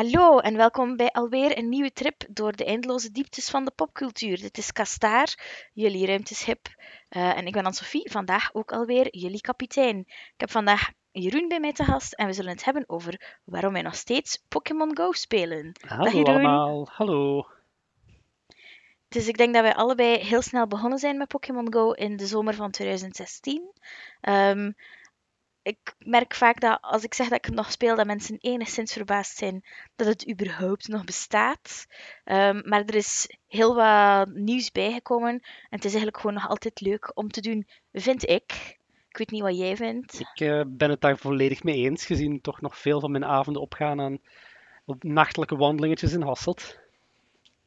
Hallo en welkom bij alweer een nieuwe trip door de eindeloze dieptes van de popcultuur. Dit is Kastaar, jullie ruimteschip. Uh, en ik ben Anne-Sophie, vandaag ook alweer jullie kapitein. Ik heb vandaag Jeroen bij mij te gast en we zullen het hebben over waarom wij nog steeds Pokémon Go spelen. Hallo allemaal, hallo. Dus ik denk dat wij allebei heel snel begonnen zijn met Pokémon Go in de zomer van 2016. Um, ik merk vaak dat als ik zeg dat ik nog speel, dat mensen enigszins verbaasd zijn dat het überhaupt nog bestaat. Um, maar er is heel wat nieuws bijgekomen en het is eigenlijk gewoon nog altijd leuk om te doen, vind ik. Ik weet niet wat jij vindt. Ik uh, ben het daar volledig mee eens, gezien toch nog veel van mijn avonden opgaan aan nachtelijke wandelingetjes in Hasselt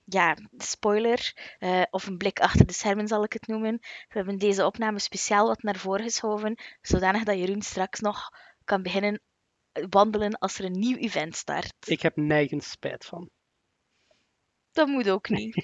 ja, spoiler, uh, of een blik achter de schermen zal ik het noemen. We hebben deze opname speciaal wat naar voren geschoven, zodanig dat Jeroen straks nog kan beginnen wandelen als er een nieuw event start. Ik heb nergens spijt van. Dat moet ook niet.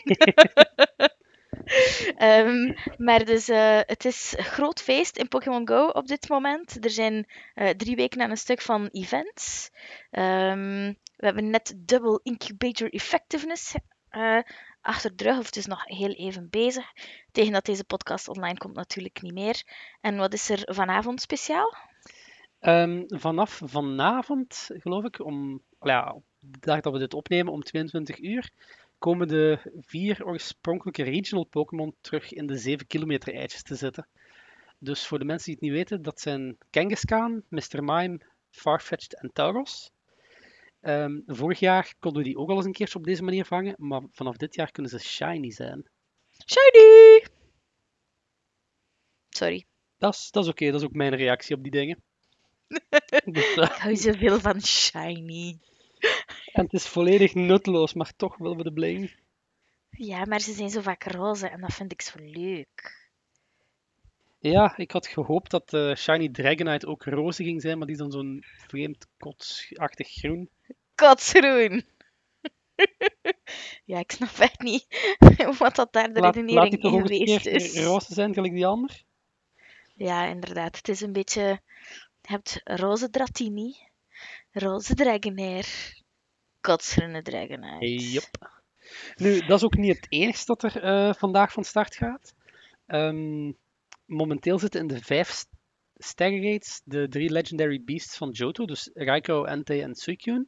um, maar dus, uh, het is een groot feest in Pokémon Go op dit moment. Er zijn uh, drie weken aan een stuk van events. Um, we hebben net Double Incubator Effectiveness uh, achter de rug, of het is nog heel even bezig. Tegen dat deze podcast online komt natuurlijk niet meer. En wat is er vanavond speciaal? Um, vanaf vanavond, geloof ik, om, ja, de dag dat we dit opnemen, om 22 uur, komen de vier oorspronkelijke regional Pokémon terug in de 7 kilometer eitjes te zitten. Dus voor de mensen die het niet weten, dat zijn Kangaskhan, Mr. Mime, Farfetch'd en Tauros. Um, vorig jaar konden we die ook al eens een keertje op deze manier vangen, maar vanaf dit jaar kunnen ze shiny zijn. Shiny! Sorry. Dat is, dat is oké, dat is ook mijn reactie op die dingen. dus, uh... Ik hou zoveel van shiny. En het is volledig nutteloos, maar toch willen we de bling. Ja, maar ze zijn zo vaak roze en dat vind ik zo leuk. Ja, ik had gehoopt dat uh, Shiny Dragonite ook roze ging zijn, maar die is dan zo'n vreemd kotsachtig groen. Kotsgroen! ja, ik snap echt niet wat dat daar de laat, redenering laat in geweest is. roze zijn, gelijk die ander? Ja, inderdaad. Het is een beetje... Je hebt roze Dratini, roze Dragonair, kotsgroene Dragonite. Yep. Nu, dat is ook niet het enige dat er uh, vandaag van start gaat. Um, momenteel zitten in de vijf sterrenrates de drie Legendary Beasts van Johto, dus Raikou, Entei en Suicune.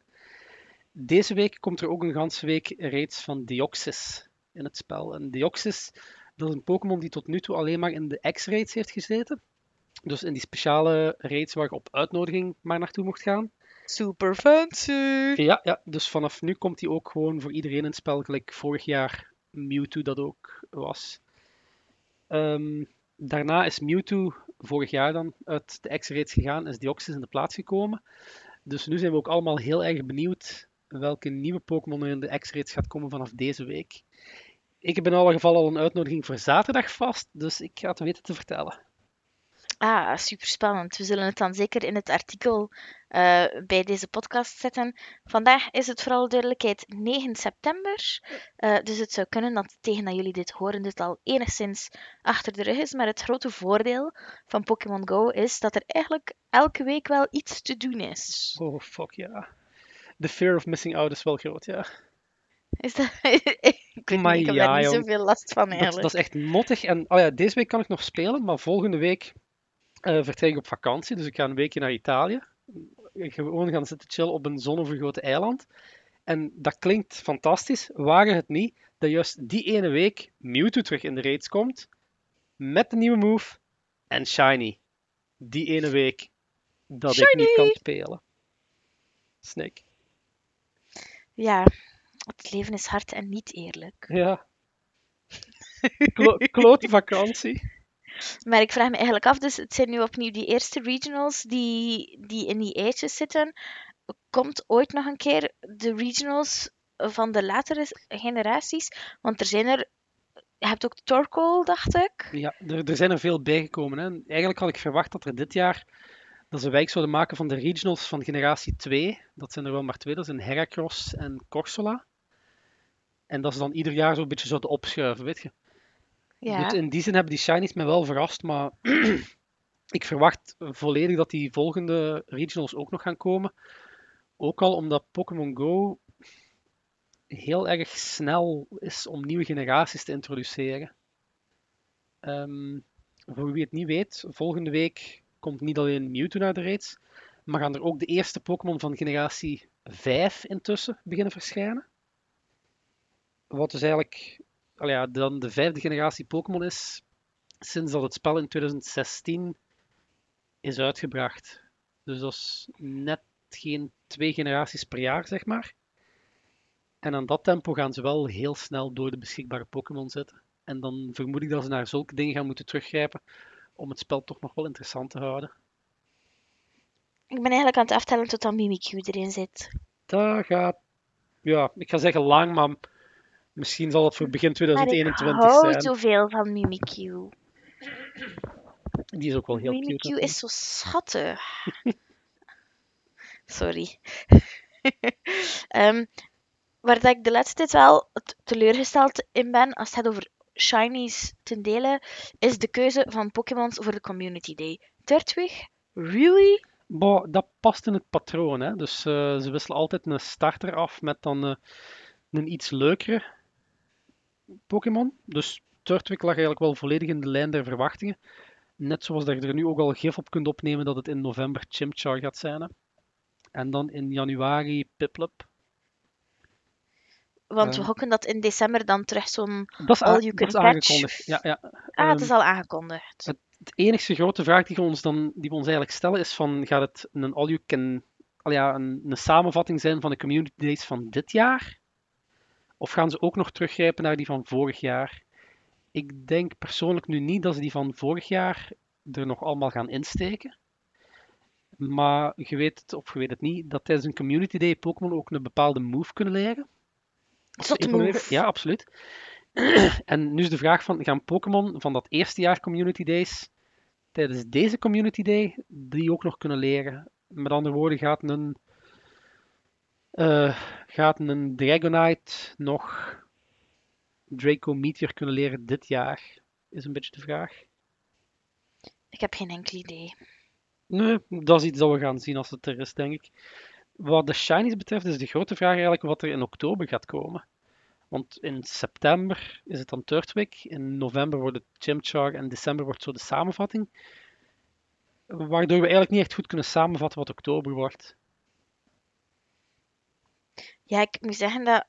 Deze week komt er ook een ganse week raids van Deoxys in het spel. En Deoxys, dat is een Pokémon die tot nu toe alleen maar in de X-raids heeft gezeten. Dus in die speciale raids waar je op uitnodiging maar naartoe mocht gaan. Super fancy! Ja, ja, dus vanaf nu komt hij ook gewoon voor iedereen in het spel, gelijk vorig jaar Mewtwo dat ook was. Um, daarna is Mewtwo vorig jaar dan uit de X-Raids gegaan, is Deoxys in de plaats gekomen. Dus nu zijn we ook allemaal heel erg benieuwd welke nieuwe Pokémon er in de X-Raids gaat komen vanaf deze week. Ik heb in alle gevallen al een uitnodiging voor zaterdag vast, dus ik ga het weten te vertellen. Ah, super spannend. We zullen het dan zeker in het artikel uh, bij deze podcast zetten. Vandaag is het vooral duidelijkheid 9 september. Uh, dus het zou kunnen dat tegen dat jullie dit horen, dit al enigszins achter de rug is. Maar het grote voordeel van Pokémon Go is dat er eigenlijk elke week wel iets te doen is. Oh, fuck ja. Yeah. De fear of missing out is wel groot, ja. Is dat... ik weet niet, ik heb daar niet zoveel last van eigenlijk. Dat, dat, is echt mottig. En oh ja, deze week kan ik nog spelen, maar volgende week uh, vertrek ik op vakantie. Dus ik ga een weekje naar Italië gewoon gaan zitten chillen op een zonovergoten eiland. En dat klinkt fantastisch, waren het niet dat juist die ene week Mewtwo terug in de raids komt, met de nieuwe move en Shiny. Die ene week dat Shiny. ik niet kan spelen. Snake. Ja, het leven is hard en niet eerlijk. Ja. Klo klote vakantie. Maar ik vraag me eigenlijk af, dus het zijn nu opnieuw die eerste regionals die, die in die eitjes zitten. Komt ooit nog een keer de regionals van de latere generaties? Want er zijn er je hebt ook Torkoal, dacht ik. Ja, er, er zijn er veel bijgekomen. Hè. Eigenlijk had ik verwacht dat er dit jaar dat ze wijk zouden maken van de regionals van generatie 2. Dat zijn er wel maar twee, dat zijn Heracross en Corsola. En dat ze dan ieder jaar zo'n beetje zouden opschuiven, weet je. Ja. Dus in die zin hebben die shinies me wel verrast, maar ik verwacht volledig dat die volgende regionals ook nog gaan komen. Ook al omdat Pokémon Go heel erg snel is om nieuwe generaties te introduceren. Ehm, voor wie het niet weet, volgende week komt niet alleen Mewtwo naar de raids, maar gaan er ook de eerste Pokémon van generatie 5 intussen beginnen verschijnen. Wat dus eigenlijk al ja, dan de vijfde generatie Pokémon is sinds dat het spel in 2016 is uitgebracht. Dus dat is net geen twee generaties per jaar, zeg maar. En aan dat tempo gaan ze wel heel snel door de beschikbare Pokémon zitten. En dan vermoed ik dat ze naar zulke dingen gaan moeten teruggrijpen om het spel toch nog wel interessant te houden. Ik ben eigenlijk aan het aftellen tot dan Mimikyu erin zit. Dat gaat, ja, ik ga zeggen lang, maar misschien zal het voor begin Maar ik 2021 hou zijn. zoveel van Mimikyu. Die is ook wel heel cute. Mimikyu is zo schattig. Sorry. Ehm, waar dat ik de laatste tijd wel teleurgesteld in ben, als het gaat over shinies ten dele, is de keuze van Pokémons voor de Community Day. Turtwig? Really? Bah, dat past in het patroon. Hè? Dus eh, ze wisselen altijd een starter af met dan eh, een iets leukere Pokémon. Dus Turtwig lag eigenlijk wel volledig in de lijn der verwachtingen. Net zoals dat je er nu ook al gif op kunt opnemen dat het in november Chimchar gaat zijn. Hè? En dan in januari Piplup. Want we hokken dat in december dan terug zo'n... Is, All you dat is can catch. aangekondigd. Ja, ja. Ah, het Ehm, is al aangekondigd. het- Het enige grote vraag die we ons, dan, die we ons eigenlijk stellen is van, gaat het een all you can, al ja, een, een samenvatting zijn van de community days van dit jaar? Of gaan ze ook nog teruggrijpen naar die van vorig jaar? Ik denk persoonlijk nu niet dat ze die van vorig jaar er nog allemaal gaan insteken. Maar je weet het of je weet het niet, dat tijdens een community day Pokémon ook een bepaalde move kunnen leren. Ja, absoluut. En nu is de vraag van, gaan Pokémon van dat eerste jaar Community Days tijdens deze Community Day die ook nog kunnen leren? Met andere woorden, gaat een, eh, gaat een Dragonite nog Draco Meteor kunnen leren dit jaar? Is een beetje de vraag. Ik heb geen enkel idee. Nee, dat is iets dat we gaan zien als het er is, denk ik. Wat de shinies betreft is de grote vraag eigenlijk wat er in oktober gaat komen. Want in september is het dan Turtwig, in november wordt het Chimchar en december wordt zo de samenvatting. Waardoor we eigenlijk niet echt goed kunnen samenvatten wat oktober wordt. Ja, ik moet zeggen dat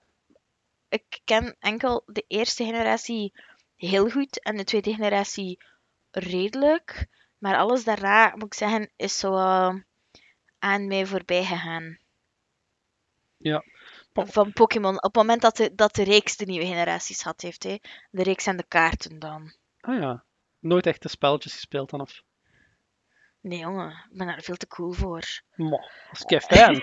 ik ken enkel de eerste generatie heel goed en de tweede generatie redelijk. Maar alles daarna, moet ik zeggen, is zo eh, aan mij voorbij gegaan. Ja. Van Pokémon. Op het moment dat de, dat de reeks de nieuwe generaties had, heeft hij. De reeks en de kaarten dan. Ah ja, nooit echt de spelletjes gespeeld dan of? Nee, jongen, ik ben daar veel te cool voor. Mo, is kei fijn.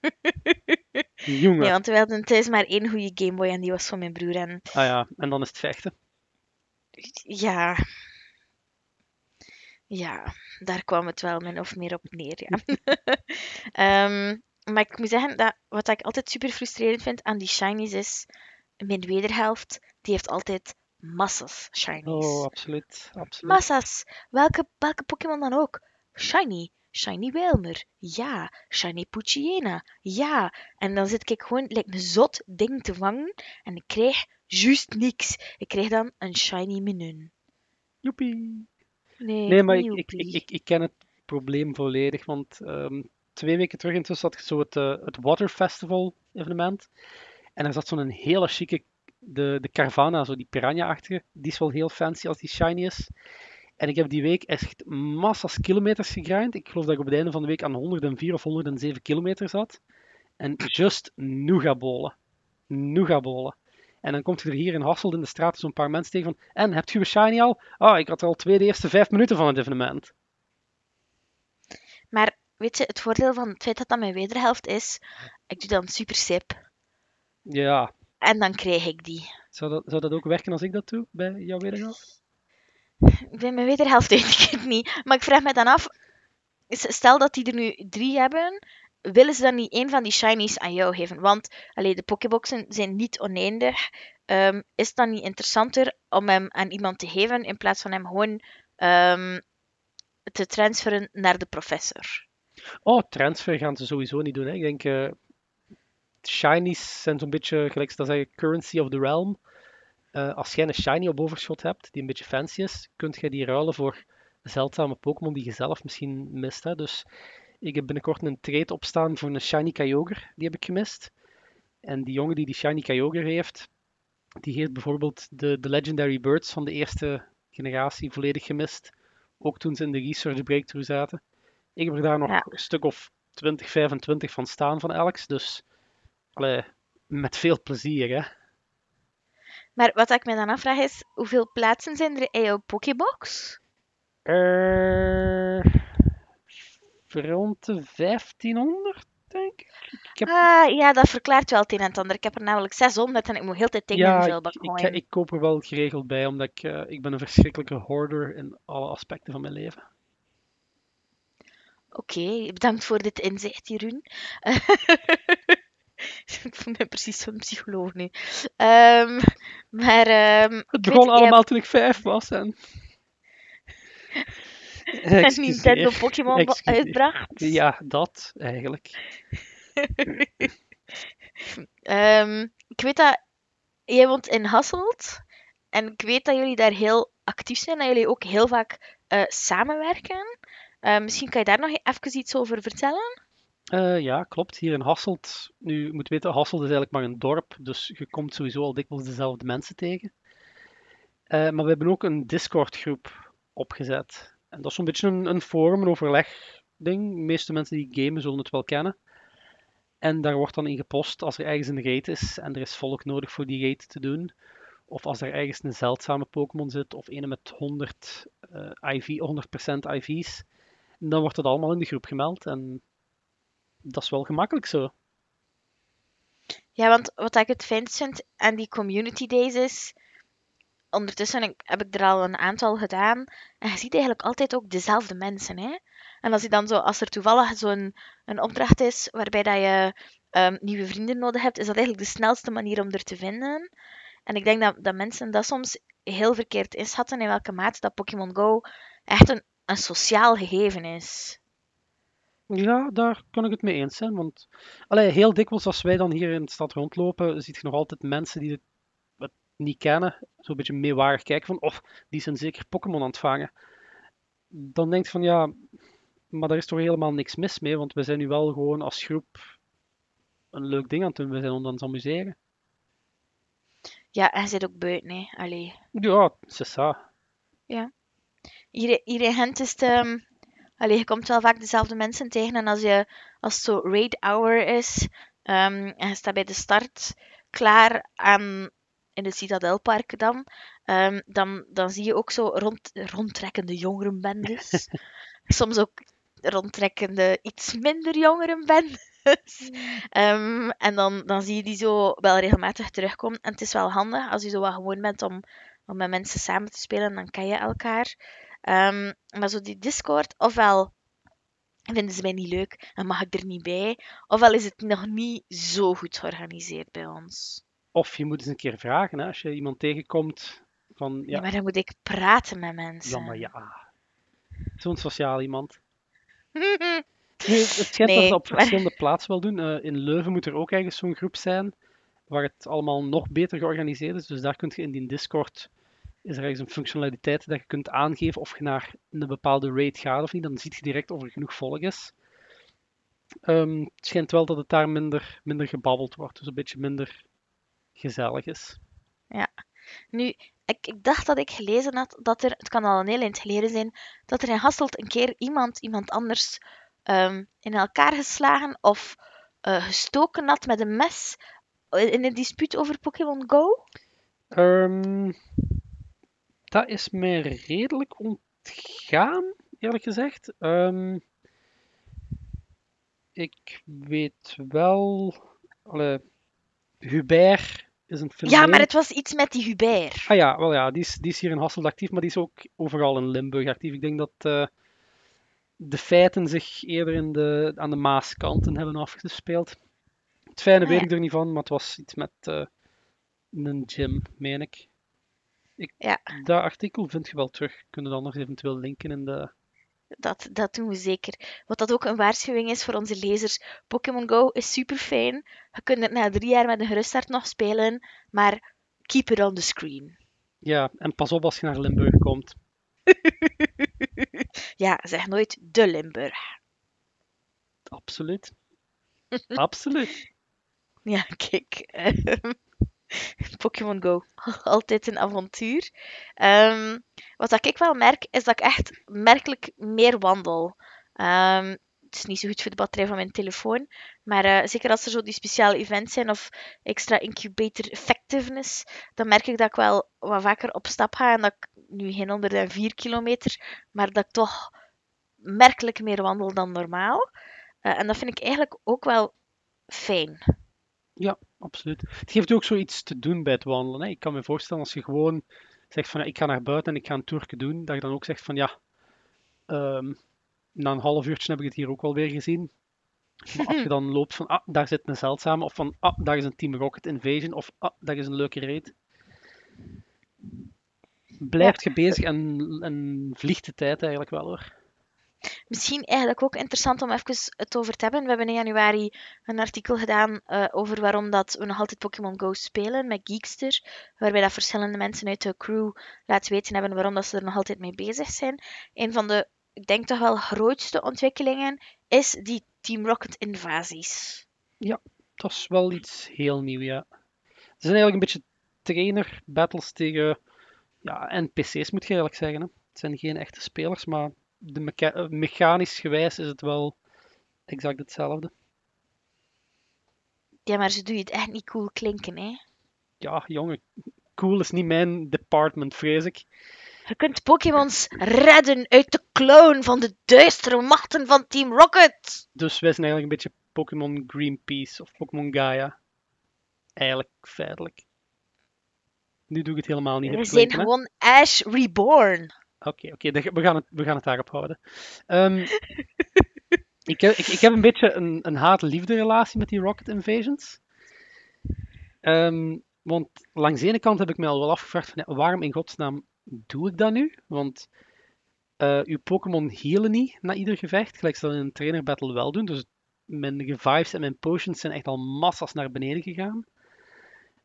Jongen. Nee, want we hadden thuis maar één goede Game Boy en die was van mijn broer. En Ah ja, en dan is het vechten. ja. Ja, daar kwam het wel min of meer op neer, ja. Ehm, maar ik moet zeggen, dat wat ik altijd super frustrerend vind aan die shinies is, mijn wederhelft, die heeft altijd massas shinies. Oh, absoluut. absoluut. Massas! Welke, welke Pokémon dan ook? Shiny. Shiny Wilmer. Ja. Shiny Poochyena. Ja. En dan zit ik gewoon like, een zot ding te vangen en ik krijg juist niks. Ik krijg dan een Shiny Minun. Joepie. Nee, Nee, maar ik, ik, ik, ik, ik ken het probleem volledig, want ehm, twee weken terug intussen had ik zo het, eh, het Water Festival evenement. En er zat zo'n hele chique, de, de Carvana, zo die piranha-achtige, die is wel heel fancy als die shiny is. En ik heb die week echt massas kilometers gegrind. Ik geloof dat ik op het einde van de week aan 104 of 107 kilometer zat. En just nougabolen. Nougabolen. En dan komt er hier in Hasselt in de straat zo'n paar mensen tegen van en, hebt u een shiny al? Ah, ik had al twee de eerste vijf minuten van het evenement. Maar weet je, het voordeel van het feit dat dat mijn wederhelft is, ik doe dan super sip. Ja, En dan krijg ik die. zou dat, zou dat ook werken als ik dat doe bij jouw wederhelft? Bij mijn wederhelft weet ik het niet. Maar ik vraag me dan af, stel dat die er nu drie hebben, willen ze dan niet één van die shinies aan jou geven? Want allee, de Pokéboxen zijn niet oneindig. Ehm, is het dan niet interessanter om hem aan iemand te geven in plaats van hem gewoon ehm, te transferen naar de professor? Oh, transfer gaan ze sowieso niet doen. Hè. Ik denk, eh, shinies zijn zo'n beetje, gelijk ze dat zeggen, currency of the realm. Eh, als jij een shiny op overschot hebt, die een beetje fancy is, kunt je die ruilen voor zeldzame Pokémon die je zelf misschien mist. Dus ik heb binnenkort een trade opstaan voor een shiny Kyogre, die heb ik gemist. En die jongen die die shiny Kyogre heeft, die heeft bijvoorbeeld de, de Legendary Birds van de eerste generatie volledig gemist. Ook toen ze in de Research Breakthrough zaten. Ik heb er daar nog Ja. een stuk of 20, 25 van staan van Alex. Dus allee, met veel plezier, hè. Maar wat ik me dan afvraag is, hoeveel plaatsen zijn er in jouw Pokébox? Eh, rond de 1500, denk ik. Ik heb, Ah, ja, dat verklaart wel het een en het ander. Ik heb er namelijk 600 en ik moet heel tijd in ja, de ik, ik koop er wel geregeld bij, omdat ik, eh, ik ben een verschrikkelijke hoarder in alle aspecten van mijn leven. Oké, bedankt voor dit inzicht, Jeroen. ik voel me precies zo'n psycholoog nu. Ehm, maar ehm, Het begon weet, allemaal toen ik vijf was en... een Nintendo. Pokémon bo- Excuseer. uitbracht. Ja, dat eigenlijk. Ehm, ik weet dat jij woont in Hasselt. En ik weet dat jullie daar heel actief zijn. Dat jullie ook heel vaak eh, samenwerken. Eh, misschien kan je daar nog even iets over vertellen? Eh, ja, klopt. Hier in Hasselt. Nu, je moet weten, Hasselt is eigenlijk maar een dorp, dus je komt sowieso al dikwijls dezelfde mensen tegen. Eh, maar we hebben ook een Discord-groep opgezet. En dat is zo'n beetje een, een forum, een overlegding. De meeste mensen die gamen zullen het wel kennen. En daar wordt dan in gepost als er ergens een raid is en er is volk nodig voor die raid te doen. Of als er ergens een zeldzame Pokémon zit, of een met 100, eh, IV, 100% IV's. Dan wordt het allemaal in de groep gemeld. En dat is wel gemakkelijk zo. Ja, want wat ik het fijnst vind aan die community days is. Ondertussen heb ik er al een aantal gedaan. En je ziet eigenlijk altijd ook dezelfde mensen. Hè? En als, je dan zo, als er toevallig zo'n een opdracht is waarbij dat je ehm, nieuwe vrienden nodig hebt, is dat eigenlijk de snelste manier om er te vinden. En ik denk dat, dat mensen dat soms heel verkeerd inschatten in welke mate dat Pokémon Go echt een, een sociaal gegeven is. Ja, daar kan ik het mee eens zijn. Want allee, heel dikwijls als wij dan hier in de stad rondlopen, zie je nog altijd mensen die het, niet kennen, zo'n beetje meewarig kijken van, of die zijn zeker Pokémon aan het vangen. Dan denk je van, ja, maar daar is toch helemaal niks mis mee, want we zijn nu wel gewoon als groep een leuk ding aan het doen. We zijn ons aan het amuseren. Ja, en je zit ook buiten, hè. Allee. Ja, c'est ça. Hier, hier in Gent is het... allee, je komt wel vaak dezelfde mensen tegen. En als, je, als het zo raid hour is... ehm, en je staat bij de start klaar aan... In het Citadelpark dan, ehm, dan... Dan zie je ook zo rond, rondtrekkende jongerenbendes. Soms ook rondtrekkende, iets minder jongerenbendes. Ehm, en dan, dan zie je die zo wel regelmatig terugkomen. En het is wel handig als je zo wat gewoon bent om, om met mensen samen te spelen. Dan ken je elkaar. Ehm, maar zo die Discord, ofwel vinden ze mij niet leuk en mag ik er niet bij, ofwel is het nog niet zo goed georganiseerd bij ons. Of je moet eens een keer vragen, hè, als je iemand tegenkomt van, Ja. ja, maar dan moet ik praten met mensen. ja maar ja, zo'n sociaal iemand. Nee, het schijnt dat ze op maar- verschillende plaatsen wel doen. Eh, in Leuven moet er ook ergens zo'n groep zijn, waar het allemaal nog beter georganiseerd is. Dus daar kun je in die Discord, is er ergens een functionaliteit dat je kunt aangeven of je naar een bepaalde raid gaat of niet. Dan zie je direct of er genoeg volk is. Ehm, het schijnt wel dat het daar minder, minder gebabbeld wordt, dus een beetje minder gezellig is. Nu, ik, ik dacht dat ik gelezen had dat er, het kan al een heel eind geleden zijn, dat er in Hasselt een keer iemand, iemand anders ehm, in elkaar geslagen of eh, gestoken had met een mes in een dispuut over Pokémon Go. Ehm, dat is mij redelijk ontgaan, eerlijk gezegd. Ehm, ik weet wel. Allee, Hubert is een Ja, fenomeen. maar het was iets met die Hubert. Ah ja, wel ja, die is, die is hier in Hasselt actief, maar die is ook overal in Limburg actief. Ik denk dat eh, de feiten zich eerder in de, aan de Maaskanten hebben afgespeeld. Het fijne Ah, weet ja. ik er niet van, maar het was iets met eh, een gym, meen ik. Ik Ja. Dat artikel vind je wel terug. Kunnen we anders eventueel linken in de, Dat, dat doen we zeker. Wat dat ook een waarschuwing is voor onze lezers. Pokémon Go is super fijn. Je kunt het na drie jaar met een geruststart nog spelen, maar keep it on the screen. Ja, en pas op als je naar Limburg komt. ja, zeg nooit de Limburg. Absoluut. Absoluut. Ja, kijk. Pokémon Go. Altijd een avontuur. Ehm, wat ik wel merk, is dat ik echt merkelijk meer wandel. Ehm, het is niet zo goed voor de batterij van mijn telefoon. Maar eh, zeker als er zo die speciale events zijn of extra incubator effectiveness, dan merk ik dat ik wel wat vaker op stap ga. En dat ik nu geen 104 kilometer, maar dat ik toch merkelijk meer wandel dan normaal. Eh, en dat vind ik eigenlijk ook wel fijn. Ja, absoluut. Het geeft ook zoiets te doen bij het wandelen. Hè. Ik kan me voorstellen als je gewoon zegt van ja, ik ga naar buiten en ik ga een toerke doen, dat je dan ook zegt van ja, ehm, na een half uurtje heb ik het hier ook wel weer gezien. Maar als je dan loopt van ah, daar zit een zeldzame, of van ah, daar is een Team Rocket Invasion, of ah, daar is een leuke raid. Blijft je bezig en, en vliegt de tijd eigenlijk wel hoor. Misschien eigenlijk ook interessant om even het over te hebben. We hebben in januari een artikel gedaan eh, over waarom dat we nog altijd Pokémon Go spelen met Geekster, waarbij dat verschillende mensen uit de crew laten weten hebben waarom dat ze er nog altijd mee bezig zijn. Een van de, ik denk toch wel grootste ontwikkelingen is die Team Rocket invasies. Dat is wel iets heel nieuw, ja. Het zijn eigenlijk een beetje trainer battles tegen ja, NPC's moet je eigenlijk zeggen. Hè. Het zijn geen echte spelers, maar de mecha- eh, mechanisch gewijs is het wel exact hetzelfde. Ja, maar ze doen het echt niet cool klinken, hè. Ja, jongen, cool is niet mijn department, vrees ik. Je kunt Pokémons redden uit de kloon van de duistere machten van Team Rocket. Dus wij zijn eigenlijk een beetje Pokémon Greenpeace of Pokémon Gaia. Eigenlijk, feitelijk. Nu doe ik het helemaal niet We zijn klinken, hè. gewoon Ash Reborn. Oké, oké, we, gaan het, we gaan het daarop houden. Ehm, ik, heb, ik, ik heb een beetje een, een haat-liefde relatie met die Rocket Invasions. Ehm, want langs de ene kant heb ik me al wel afgevraagd van, waarom in godsnaam doe ik dat nu? Want eh uw Pokémon healen niet na ieder gevecht, gelijk ze dat in een trainer battle wel doen. Dus mijn revives en mijn potions zijn echt al massas naar beneden gegaan.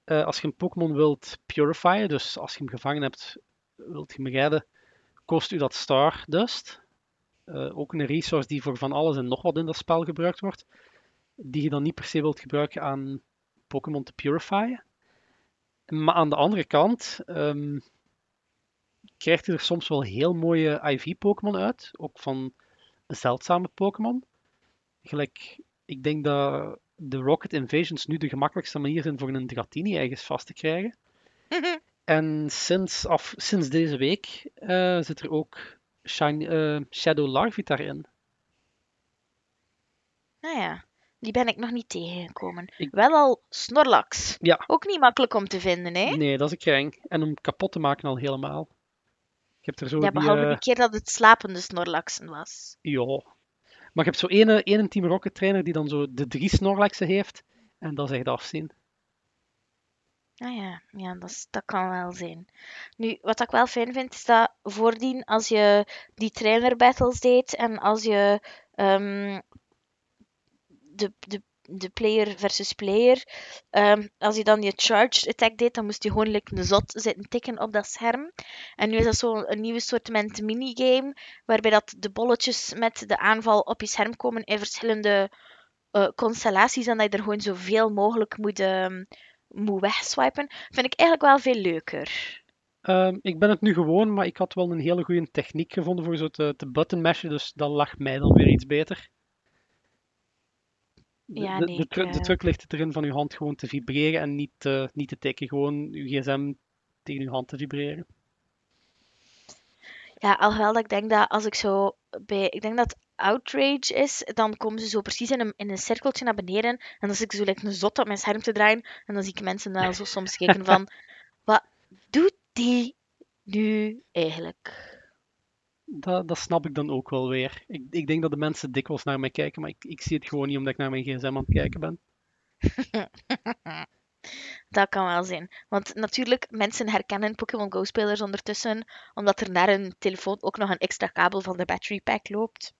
Eh, als je een Pokémon wilt purifyen, dus als je hem gevangen hebt, wilt je hem redden, kost u dat Stardust. Eh, ook een resource die voor van alles en nog wat in dat spel gebruikt wordt. Die je dan niet per se wilt gebruiken aan Pokémon te purifyen. Maar aan de andere kant ehm, krijgt je er soms wel heel mooie IV-Pokémon uit. Ook van zeldzame Pokémon. Gelijk, ik denk dat de Rocket Invasions nu de gemakkelijkste manier zijn voor een Dratini ergens vast te krijgen. En sinds, af, sinds deze week eh, zit er ook Shine, eh, Shadow Larvitar in. Nou ja, die ben ik nog niet tegengekomen. Ik- Wel al Snorlax. Ja. Ook niet makkelijk om te vinden, hè? Nee, dat is een kreng. En om kapot te maken al helemaal. Je hebt er zo Ja, die, behalve eh, die keer dat het slapende Snorlaxen was. ja. Maar je hebt zo ene, ene Team Rocket trainer die dan zo de drie Snorlaxen heeft. En dat is echt afzien. Ah ja, ja dat, kan wel zijn. Nu, wat ik wel fijn vind, is dat voordien, als je die trainer battles deed en als je ehm, de, de, de player versus player, ehm, als je dan je charged attack deed, dan moest je gewoon like een zot zitten tikken op dat scherm. En nu is dat zo een nieuwe soort minigame, waarbij dat de bolletjes met de aanval op je scherm komen in verschillende eh, constellaties en dat je er gewoon zoveel mogelijk moet, ehm, moet wegswipen. Vind ik eigenlijk wel veel leuker. Ehm, ik ben het nu gewoon, maar ik had wel een hele goede techniek gevonden voor zo te, te button mashen. Dus dat lag mij dan weer iets beter. De, Ja, nee, de, eh, truc ligt erin van uw hand gewoon te vibreren en niet, te- niet te tikken. Gewoon uw gsm tegen uw hand te vibreren. Ja, alhoewel dat ik denk dat als ik zo bij... Ik denk dat Outrage is, dan komen ze zo precies in een, in een cirkeltje naar beneden. En dan zit ik zo like een zot op mijn scherm te draaien. En dan zie ik mensen wel zo soms kijken van... Wat doet die nu eigenlijk? Dat, dat snap ik dan ook wel weer. Ik, ik denk dat de mensen dikwijls naar mij kijken, maar ik, ik zie het gewoon niet omdat ik naar mijn gsm aan het kijken ben. Dat kan wel zijn. Want natuurlijk, mensen herkennen Pokémon Go-spelers ondertussen, omdat er naar hun telefoon ook nog een extra kabel van de battery pack loopt.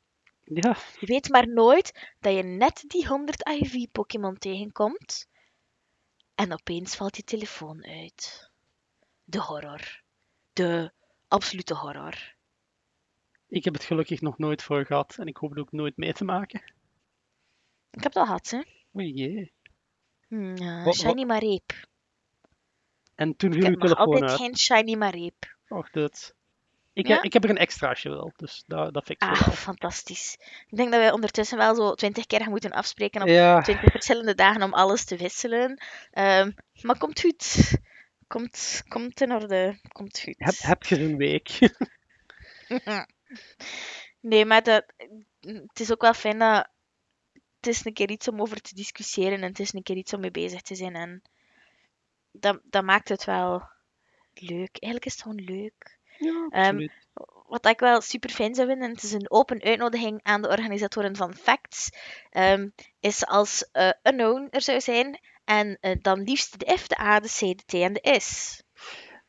Ja, Je weet maar nooit dat je net die 100 IV-Pokémon tegenkomt en opeens valt je telefoon uit. De horror. De absolute horror. ik heb het gelukkig nog nooit voor gehad en ik hoop het ook nooit mee te maken. Ik heb het al gehad, hè. Oei jee. Hm, ja, Wat- shiny Mareep. En toen Ik viel nog telefoon altijd uit. geen shiny Mareep. Och, dit. Ik, Ja? heb, ik heb er een extra als je wil, dus dat, dat fixen we Ah, wel. fantastisch. Ik denk dat wij ondertussen wel zo twintig keer gaan moeten afspreken op Ja, twintig verschillende dagen om alles te wisselen. Ehm, maar komt goed. Komt, komt in orde. Komt goed. heb, heb je een week? Nee, maar dat, het is ook wel fijn dat het is een keer iets om over te discussiëren en het is een keer iets om mee bezig te zijn. En dat, dat maakt het wel leuk. Eigenlijk is het gewoon leuk. Ja, Ehm. Wat ik wel super fijn zou vinden, en het is een open uitnodiging aan de organisatoren van Facts, ehm, is als eh, Unknown er zou zijn en eh, dan liefst de F, de A, de C, de T en de S.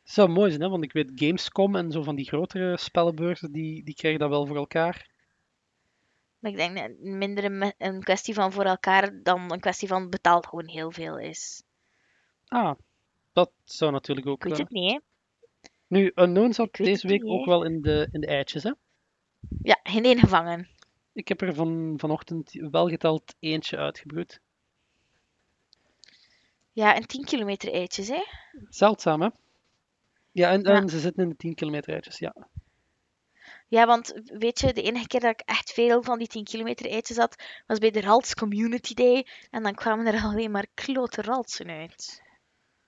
zou mooi zijn, hè? want ik weet Gamescom en zo van die grotere spellenbeurzen, die, die krijgen dat wel voor elkaar. Maar ik denk dat het minder een, kwestie van voor elkaar dan een kwestie van betaald gewoon heel veel is. Ah, dat zou natuurlijk ook... Ik weet het niet, hè. Nu, Unknown zat deze week ook wel in de, in de eitjes, hè? Ja, geen één gevangen. Ik heb er van, vanochtend wel geteld eentje uitgebroed. Ja, en 10 kilometer eitjes, hè. Zeldzaam, hè? Ja, en, Ja. en ze zitten in de 10 kilometer eitjes, ja. Ja, want weet je, de enige keer dat ik echt veel van die 10 kilometer eitjes had, was bij de Ralts Community Day. En dan kwamen er alleen maar klote raltsen uit.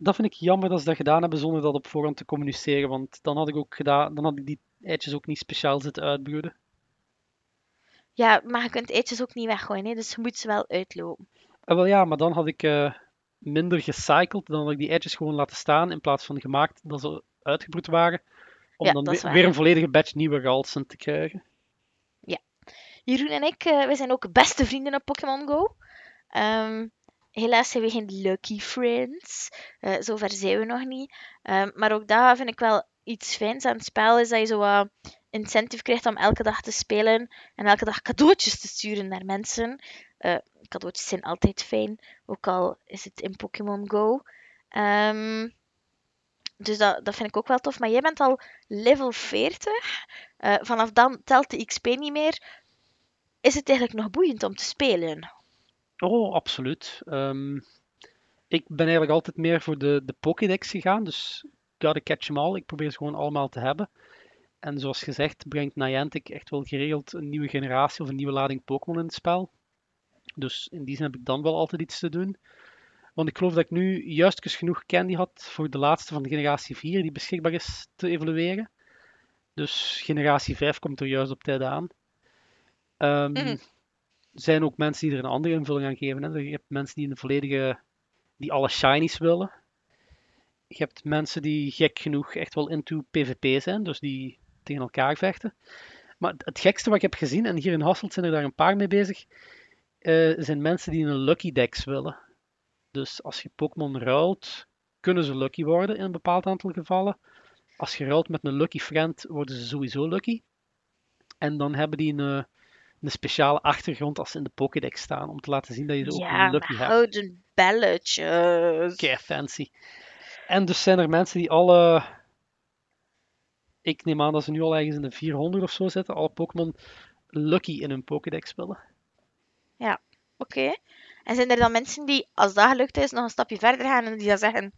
Dat vind ik jammer dat ze dat gedaan hebben zonder dat op voorhand te communiceren, want dan had ik ook gedaan, dan had ik die eitjes ook niet speciaal zitten uitbroeden. Ja, maar je kunt eitjes ook niet weggooien, hè, dus je moet ze wel uitlopen. Eh, wel ja, maar dan had ik eh, minder gecycled, dan had ik die eitjes gewoon laten staan in plaats van gemaakt dat ze uitgebroed waren, om Ja, dan weer, een volledige batch nieuwe galsen te krijgen. Jeroen en ik, eh, wij zijn ook beste vrienden op Pokémon Go. Ehm, helaas zijn we geen lucky friends. Eh, zover zijn we nog niet. Ehm, maar ook dat vind ik wel iets fijns aan het spel, is dat je zo wat incentive krijgt om elke dag te spelen en elke dag cadeautjes te sturen naar mensen. Eh, cadeautjes zijn altijd fijn, ook al is het in Pokémon Go. Ehm, dus dat, dat vind ik ook wel tof. Maar jij bent al level 40. Eh, vanaf dan telt de XP niet meer is het eigenlijk nog boeiend om te spelen? Oh, absoluut. Ehm, ik ben eigenlijk altijd meer voor de, de Pokédex gegaan, dus gotta catch them all. Ik probeer ze gewoon allemaal te hebben. En zoals gezegd, brengt Niantic echt wel geregeld een nieuwe generatie of een nieuwe lading Pokémon in het spel. Dus in die zin heb ik dan wel altijd iets te doen. Want ik geloof dat ik nu juist genoeg candy had voor de laatste van de generatie 4 die beschikbaar is te evolueren. Dus generatie 5 komt er juist op tijd aan. Mhm. Zijn ook mensen die er een andere invulling aan geven. Hè. Je hebt mensen die een volledige, die alle shinies willen. Je hebt mensen die gek genoeg echt wel into PvP zijn, dus die tegen elkaar vechten. Maar het gekste wat ik heb gezien, en hier in Hasselt zijn er daar een paar mee bezig, eh, zijn mensen die een Lucky Dex willen. Dus als je Pokémon ruilt, kunnen ze Lucky worden in een bepaald aantal gevallen. Als je ruilt met een Lucky Friend, worden ze sowieso Lucky. En dan hebben die een, eh, een speciale achtergrond als ze in de Pokédex staan, om te laten zien dat je ze ook Ja, Lucky met hebt. houden belletjes. Kei fancy. En dus zijn er mensen die alle. Ik neem aan dat ze nu al ergens in de 400 of zo zitten, alle Pokémon Lucky in hun Pokédex willen. Oké. En zijn er dan mensen die, als dat gelukt is, nog een stapje verder gaan en die dan zeggen: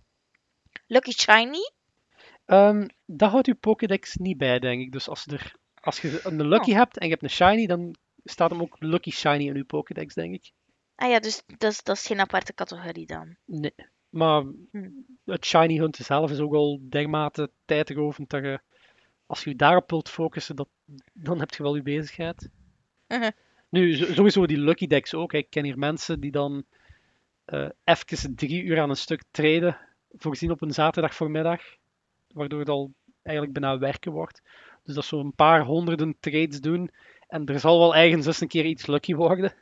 Lucky Shiny? Ehm, dat houdt uw Pokédex niet bij, denk ik. Dus als, er, als je een Lucky Oh. hebt en je hebt een Shiny, dan staat hem ook Lucky Shiny in uw Pokédex, denk ik. Ah ja, dus dat is, dat is geen aparte categorie dan. Nee. Maar Hm. het Shiny hunten zelf is ook al dermate tijdrovend dat je, als je je daarop wilt focussen, dat, dan heb je wel je bezigheid. Mhm. Nu, sowieso die Lucky Decks ook. Ik ken hier mensen die dan eh even drie uur aan een stuk treden, voorzien op een zaterdag voormiddag, waardoor het al eigenlijk bijna werken wordt. Dus dat is zo'n paar honderden trades doen en er zal wel ergens eens een keer iets lucky worden.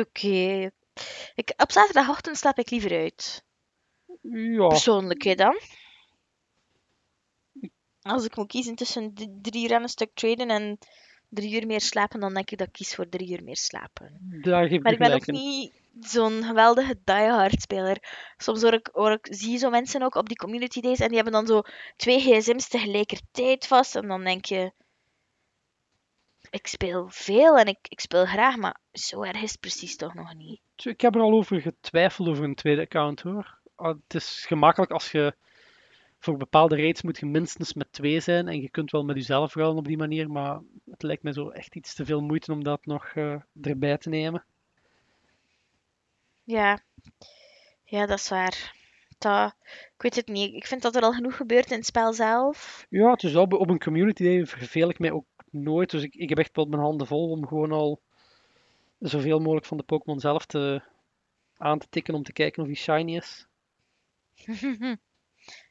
Oké, Ik, op zaterdagochtend slaap ik liever uit. Ja, Persoonlijk, hè, dan. Als ik moet kiezen tussen drie uur aan een stuk traden en drie uur meer slapen, dan denk ik dat ik kies voor drie uur meer slapen. daar geef ik Maar ik ben ook niet zo'n geweldige diehard speler. Soms hoor ik, hoor ik, zie je zo mensen ook op die community days en die hebben dan zo twee gsm's tegelijkertijd vast. En dan denk je, ik speel veel en ik, ik speel graag, maar zo erg is het precies toch nog niet. Ik heb er al over getwijfeld over een tweede account hoor. Ah, Het is gemakkelijk als je voor bepaalde raids moet je minstens met twee zijn en je kunt wel met jezelf ruilen op die manier, maar het lijkt me zo echt iets te veel moeite om dat nog eh, erbij te nemen. Ja, ja, dat is waar. Dat, ik weet het niet. Ik vind dat er al genoeg gebeurt in het spel zelf. Ja, het is wel op een community day verveel ik mij ook nooit, dus ik, ik heb echt wel mijn handen vol om gewoon al zoveel mogelijk van de Pokémon zelf te, aan te tikken om te kijken of die shiny is.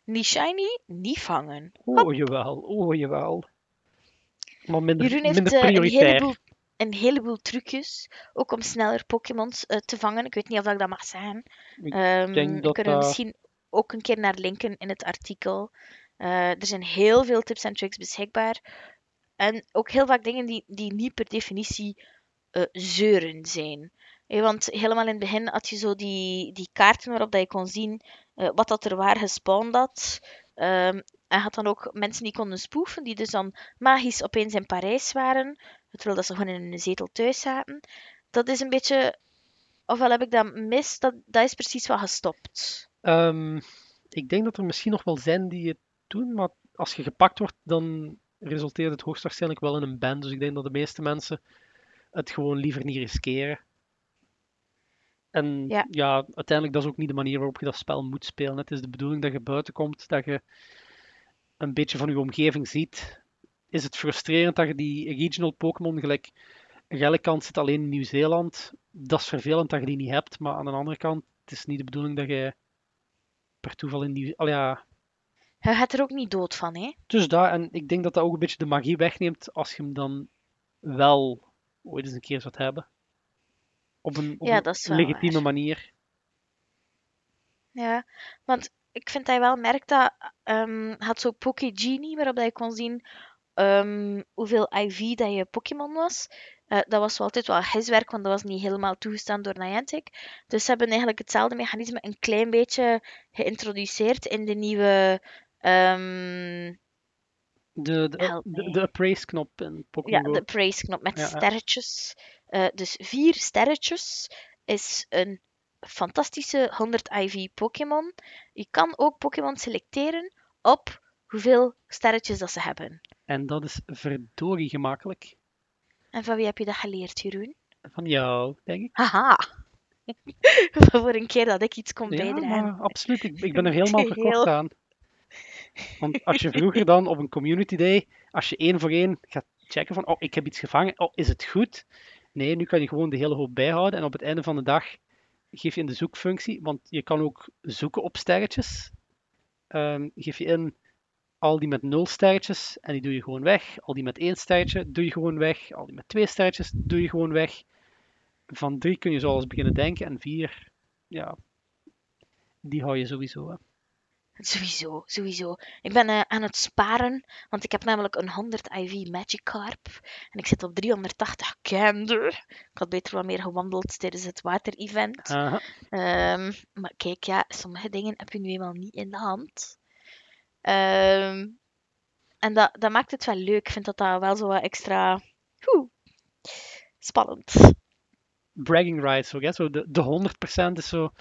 Niet shiny, niet vangen. Oh jawel, oh jawel. Maar minder, Jeroen heeft minder eh, een, prioritair. heleboel, een heleboel trucjes, ook om sneller Pokémons eh, te vangen. Ik weet niet of dat ik dat mag zeggen. Ik Ehm denk dat kunnen we misschien ook een keer naar linken in het artikel. Eh, er zijn heel veel tips en tricks beschikbaar. En ook heel vaak dingen die, die niet per definitie eh, zeuren zijn. Want helemaal in het begin had je zo die, die kaarten waarop dat je kon zien eh, wat dat er waar gespawned had. Ehm, en had dan ook mensen die konden spoefen, die dus dan magisch opeens in Parijs waren, terwijl dat ze gewoon in een zetel thuis zaten. Dat is een beetje... Ofwel heb ik dat mis, dat, dat is precies wat gestopt. Ehm, ik denk dat er misschien nog wel zijn die het doen, maar als je gepakt wordt, dan resulteert het hoogstwaarschijnlijk wel in een ban. Dus ik denk dat de meeste mensen het gewoon liever niet riskeren. En Ja. ja, uiteindelijk dat is ook niet de manier waarop je dat spel moet spelen. Het is de bedoeling dat je buiten komt, dat je een beetje van je omgeving ziet. Is het frustrerend dat je die regional Pokémon gelijk Relikant zit alleen in Nieuw-Zeeland. Dat is vervelend dat je die niet hebt, maar aan de andere kant, het is niet de bedoeling dat je per toeval in Nieuw... Ja, Je gaat er ook niet dood van, hè? dus daar, en ik denk dat dat ook een beetje de magie wegneemt als je hem dan wel ooit eens een keer zou hebben. Op een, op Ja, een legitieme waar. manier. Ja, want ik vind dat je wel merkt dat ehm had zo Poké Genie, waarop dat je kon zien ehm, hoeveel IV dat je Pokémon was. Eh, dat was wel altijd wel giswerk, want dat was niet helemaal toegestaan door Niantic. Dus ze hebben eigenlijk hetzelfde mechanisme een klein beetje geïntroduceerd in de nieuwe... ehm, De, de, de, de appraise-knop in ja, Pokémon Go. de praise-knop met Ja, ja. sterretjes. Eh, dus vier sterretjes is een fantastische 100 IV Pokémon. Je kan ook Pokémon selecteren op hoeveel sterretjes dat ze hebben. En dat is verdorie gemakkelijk. En van wie heb je dat geleerd, Jeroen? Van jou, denk ik. Haha! Voor een keer dat ik iets kon Ja, bijdragen. absoluut. Ik, ik ben er helemaal Heel. verkocht aan. Want als je vroeger dan op een community day, als je één voor één gaat checken van, oh, ik heb iets gevangen, oh, is het goed? Nee, nu kan je gewoon de hele hoop bijhouden en op het einde van de dag geef je in de zoekfunctie, want je kan ook zoeken op sterretjes. Ehm, geef je in al die met nul sterretjes en die doe je gewoon weg. Al die met één sterretje doe je gewoon weg. Al die met twee sterretjes doe je gewoon weg. Van drie kun je zo alles beginnen denken en vier, ja, die hou je sowieso. Hè. Sowieso, sowieso. Ik ben eh, aan het sparen, want ik heb namelijk een 100 IV Magikarp. En ik zit op 380 Gander. Ik had beter wat meer gewandeld tijdens het water-event. Ehm, maar kijk, ja, sommige dingen heb je nu eenmaal niet in de hand. Ehm, en dat, dat maakt het wel leuk. Ik vind dat dat wel zo wat extra... Oeh, spannend. bragging rights ook. Hè? Zo de, de 100% is zo.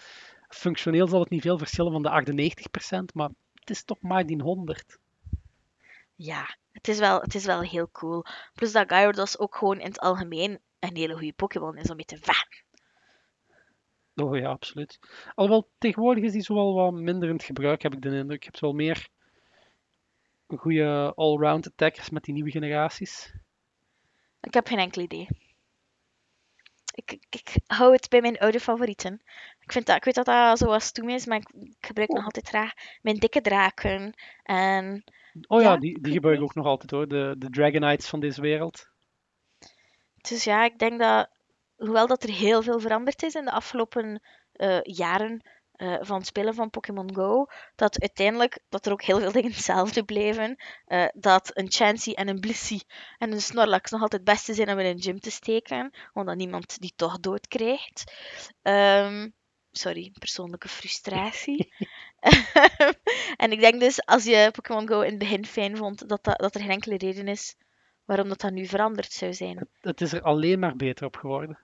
Functioneel zal het niet veel verschillen van de 98%, maar het is toch maar die 100. Ja, het is wel, het is wel heel cool. Plus dat Gyarados ook gewoon in het algemeen een hele goede Pokémon is om mee te vechten. Oh ja, absoluut. Alhoewel, tegenwoordig is die zo wel wat minder in het gebruik, heb ik de indruk. Je hebt wel meer goede allround attackers met die nieuwe generaties. Ik heb geen enkel idee. Ik, ik, ik hou het bij mijn oude favorieten. Ik, vind dat, ik weet dat dat zo wat stoem is, maar ik, ik gebruik nog Oh. altijd graag mijn dikke draken. En Oh ja, Ja, die, die gebruik ik ook nog altijd hoor. De, de Dragonites van deze wereld. dus ja, ik denk dat hoewel dat er heel veel veranderd is in de afgelopen eh, jaren eh, van het spelen van Pokémon Go, dat uiteindelijk dat er ook heel veel dingen hetzelfde bleven. Eh, dat een Chansey en een Blissey en een Snorlax nog altijd het beste zijn om in een gym te steken, omdat niemand die toch dood krijgt. Ehm, sorry, persoonlijke frustratie. en ik denk dus, als je Pokémon Go in het begin fijn vond, dat, dat, dat er geen enkele reden is waarom dat, dat nu veranderd zou zijn. Het is er alleen maar beter op geworden.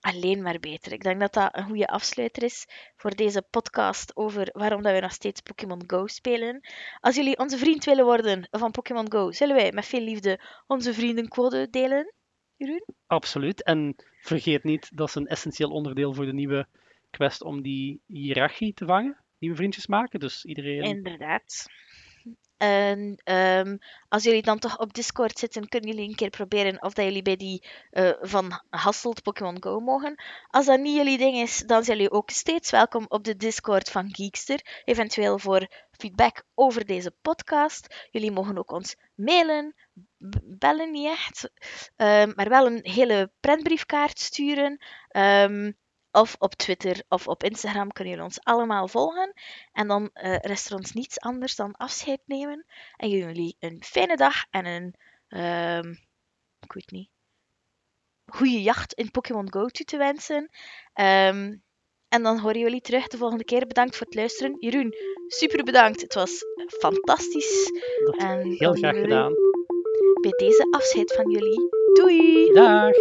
Alleen maar beter. Ik denk dat dat een goede afsluiter is voor deze podcast over waarom dat we nog steeds Pokémon Go spelen. Als jullie onze vriend willen worden van Pokémon Go, zullen wij met veel liefde onze vriendencode delen? Jeroen? Absoluut. En vergeet niet, dat is een essentieel onderdeel voor de nieuwe quest om die hiërarchie te vangen. Nieuwe vriendjes maken, dus iedereen... Inderdaad. En um, als jullie dan toch op Discord zitten, kunnen jullie een keer proberen of dat jullie bij die uh, van Hasselt Pokémon Go mogen. Als dat niet jullie ding is, dan zijn jullie ook steeds welkom op de Discord van Geekster. Eventueel voor feedback over deze podcast. Jullie mogen ook ons mailen, bellen niet echt, um, maar wel een hele prentbriefkaart sturen. Um, of op Twitter of op Instagram kunnen jullie ons allemaal volgen. En dan uh, rest er ons niets anders dan afscheid nemen. En jullie een fijne dag en een, uh, ik weet niet, goede jacht in Pokémon Go toe te wensen. Um, en dan horen jullie terug de volgende keer. Bedankt voor het luisteren. Jeroen, super bedankt. Het was fantastisch. Dat en heel graag gedaan. Bij deze afscheid van jullie. Doei! Dag!